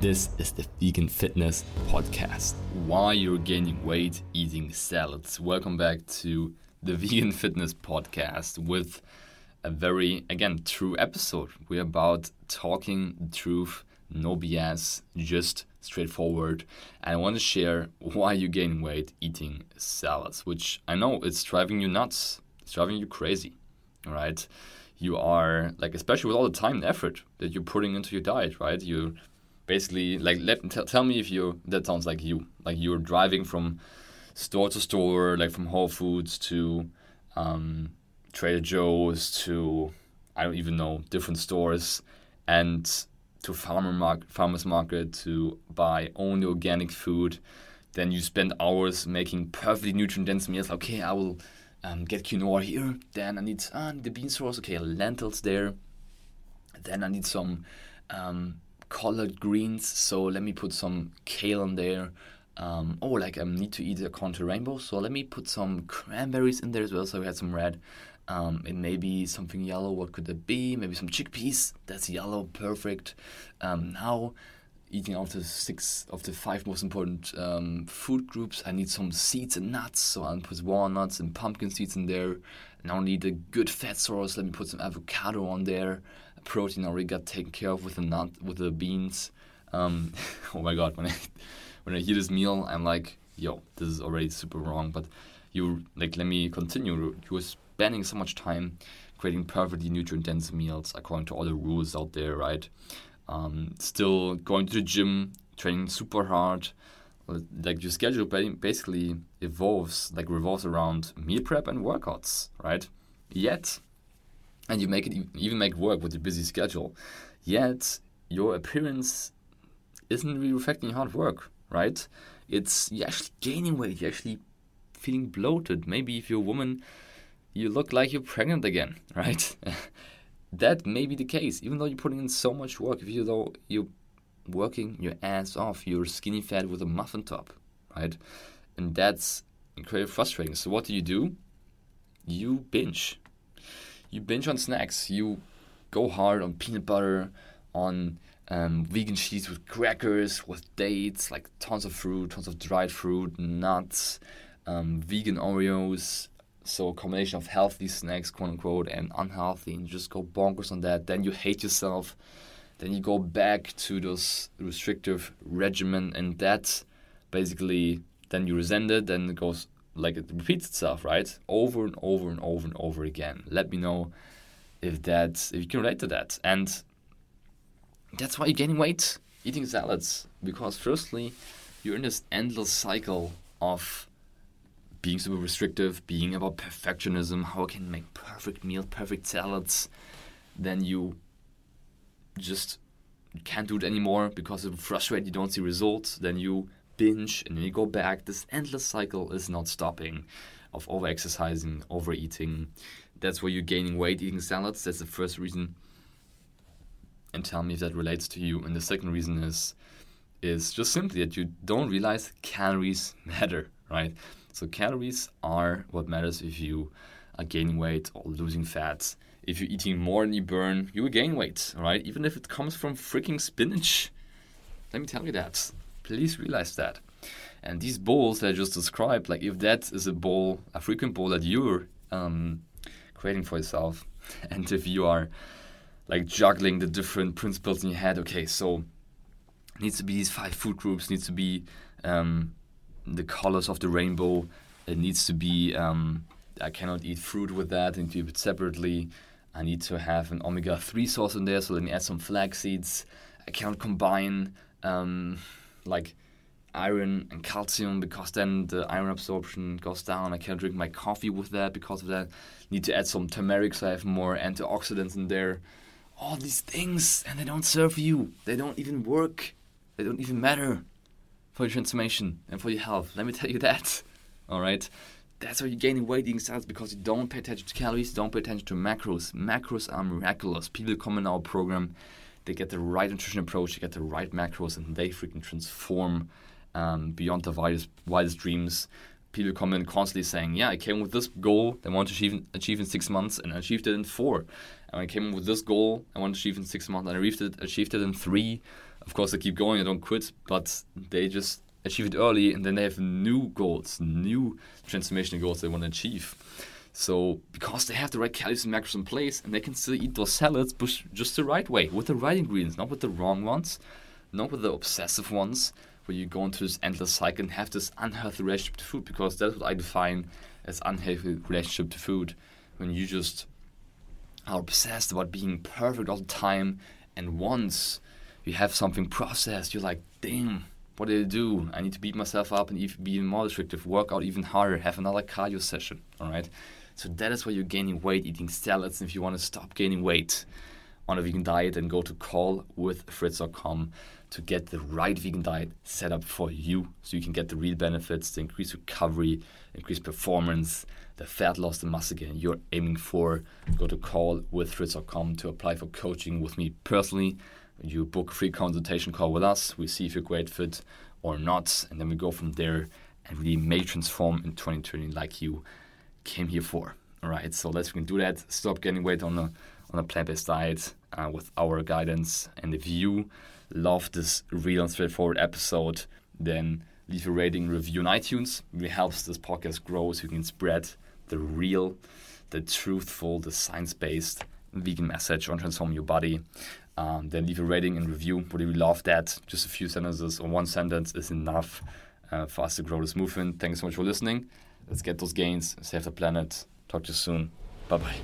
This is the Vegan Fitness Podcast. Why you're gaining weight eating salads. Welcome back to the Vegan Fitness Podcast with a very, again, true episode. We're about talking the truth, no BS, just straightforward. And I want to share why you're gaining weight eating salads, which I know it's driving you nuts, it's driving you crazy, all right? You are like, especially with all the time and effort that you're putting into your diet, right? You basically like let t- tell me if you that sounds like you, like you're driving from store to store, like from Whole Foods to um, Trader Joe's to I don't even know different stores and to farmer mar- farmers market to buy only organic food. Then you spend hours making perfectly nutrient dense meals. Okay, I will um, get quinoa here. Then I need, uh, the bean sauce. Okay, lentils there. Then I need some um, collard greens. So let me put some kale in there. Um, oh, like I need to eat a contour rainbow. So let me put some cranberries in there as well. So we had some red. Um, it may be something yellow. What could that be? Maybe some chickpeas. That's yellow. Perfect. Um, now, eating out of six of the five most important um, food groups, I need some seeds and nuts. So I'll put walnuts and pumpkin seeds in there. Now I need a good fat source. Let me put some avocado on there. Protein already got taken care of with the nut with the beans. Um, oh my god, when I when I hear this meal, I'm like, yo, this is already super wrong. But you like, let me continue. You were spending so much time creating perfectly nutrient dense meals according to all the rules out there, right? Um, still going to the gym, training super hard. Like your schedule basically evolves, like revolves around meal prep and workouts, right? Yet, and you make it even make work with your busy schedule. Yet your appearance isn't really reflecting hard work, right? It's you're actually gaining weight. You're actually feeling bloated. Maybe if you're a woman, you look like you're pregnant again, right? that may be the case, even though you're putting in so much work. If you though you're working your ass off, you're skinny fat with a muffin top, right? And that's incredibly frustrating. So what do you do? You binge. You binge on snacks. You go hard on peanut butter, on um, vegan cheese with crackers, with dates, like tons of fruit, tons of dried fruit, nuts, um, vegan Oreos, so a combination of healthy snacks, quote unquote, and unhealthy, and you just go bonkers on that. Then you hate yourself. Then you go back to those restrictive regimen, and that basically then you resent it. Then it goes like it repeats itself, right? Over and over and over and over again. Let me know if that if you can relate to that, and that's why you're gaining weight eating salads because firstly you're in this endless cycle of being super restrictive, being about perfectionism, how I can make perfect meal, perfect salads, then you just can't do it anymore because it's frustrated, you don't see results, then you binge and then you go back. This endless cycle is not stopping of over exercising, overeating. That's where you're gaining weight eating salads. That's the first reason. And tell me if that relates to you. And the second reason is is just simply that you don't realize calories matter, right? So calories are what matters if you are gaining weight or losing fat. If you're eating more than you burn, you will gain weight, right? Even if it comes from freaking spinach. Let me tell you that. Please realize that. And these bowls that I just described, like if that is a bowl, a frequent bowl that you're um, creating for yourself, and if you are like juggling the different principles in your head, okay, so needs to be these five food groups, needs to be um, the colors of the rainbow. It needs to be. Um, I cannot eat fruit with that. and eat it separately. I need to have an omega three source in there, so let me add some flax seeds. I can't combine um, like iron and calcium because then the iron absorption goes down. I can't drink my coffee with that because of that. Need to add some turmeric so I have more antioxidants in there. All these things, and they don't serve you. They don't even work. They don't even matter for your transformation and for your health. Let me tell you that. All right. That's why you're gaining weight eating salads because you don't pay attention to calories, don't pay attention to macros. Macros are miraculous. People come in our program, they get the right nutrition approach, they get the right macros, and they freaking transform um, beyond the wildest, dreams. People come in constantly saying, "Yeah, I came with this goal. I want to achieve, achieve in six months, and I achieved it in four. And I came with this goal. I want to achieve in six months, and I achieved it, achieved it in three. Of course, I keep going. I don't quit, but they just achieve it early, and then they have new goals, new transformation goals they want to achieve. So because they have the right calories and macros in place, and they can still eat those salads, but just the right way, with the right ingredients, not with the wrong ones, not with the obsessive ones, where you go into this endless cycle and have this unhealthy relationship to food. Because that's what I define as unhealthy relationship to food, when you just are obsessed about being perfect all the time, and once you have something processed, you're like, damn what did I do? I need to beat myself up and even be more restrictive, work out even harder, have another cardio session. All right. So that is why you're gaining weight, eating salads. And if you want to stop gaining weight on a vegan diet, then go to callwithfritz.com to get the right vegan diet set up for you so you can get the real benefits, the increased recovery, increased performance, the fat loss, the muscle gain you're aiming for. Go to callwithfritz.com to apply for coaching with me personally. You book a free consultation call with us. We see if you're a great fit or not, and then we go from there and really may transform in 2020 like you came here for. All right, so let's we can do that. Stop getting weight on a on a plant-based diet uh, with our guidance. And if you love this real and straightforward episode, then leave a rating review on iTunes. It really helps this podcast grow so you can spread the real, the truthful, the science-based vegan message on transforming your body um, then leave a rating and review. Would really love that. Just a few sentences or one sentence is enough uh, for us to grow this movement. Thanks so much for listening. Let's get those gains, save the planet. Talk to you soon. Bye bye.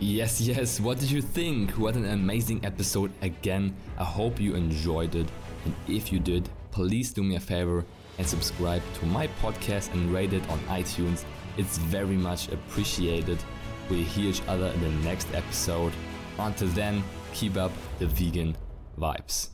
Yes, yes. What did you think? What an amazing episode again. I hope you enjoyed it. And if you did, please do me a favor and subscribe to my podcast and rate it on iTunes. It's very much appreciated. We'll hear each other in the next episode. Until then, keep up the vegan vibes.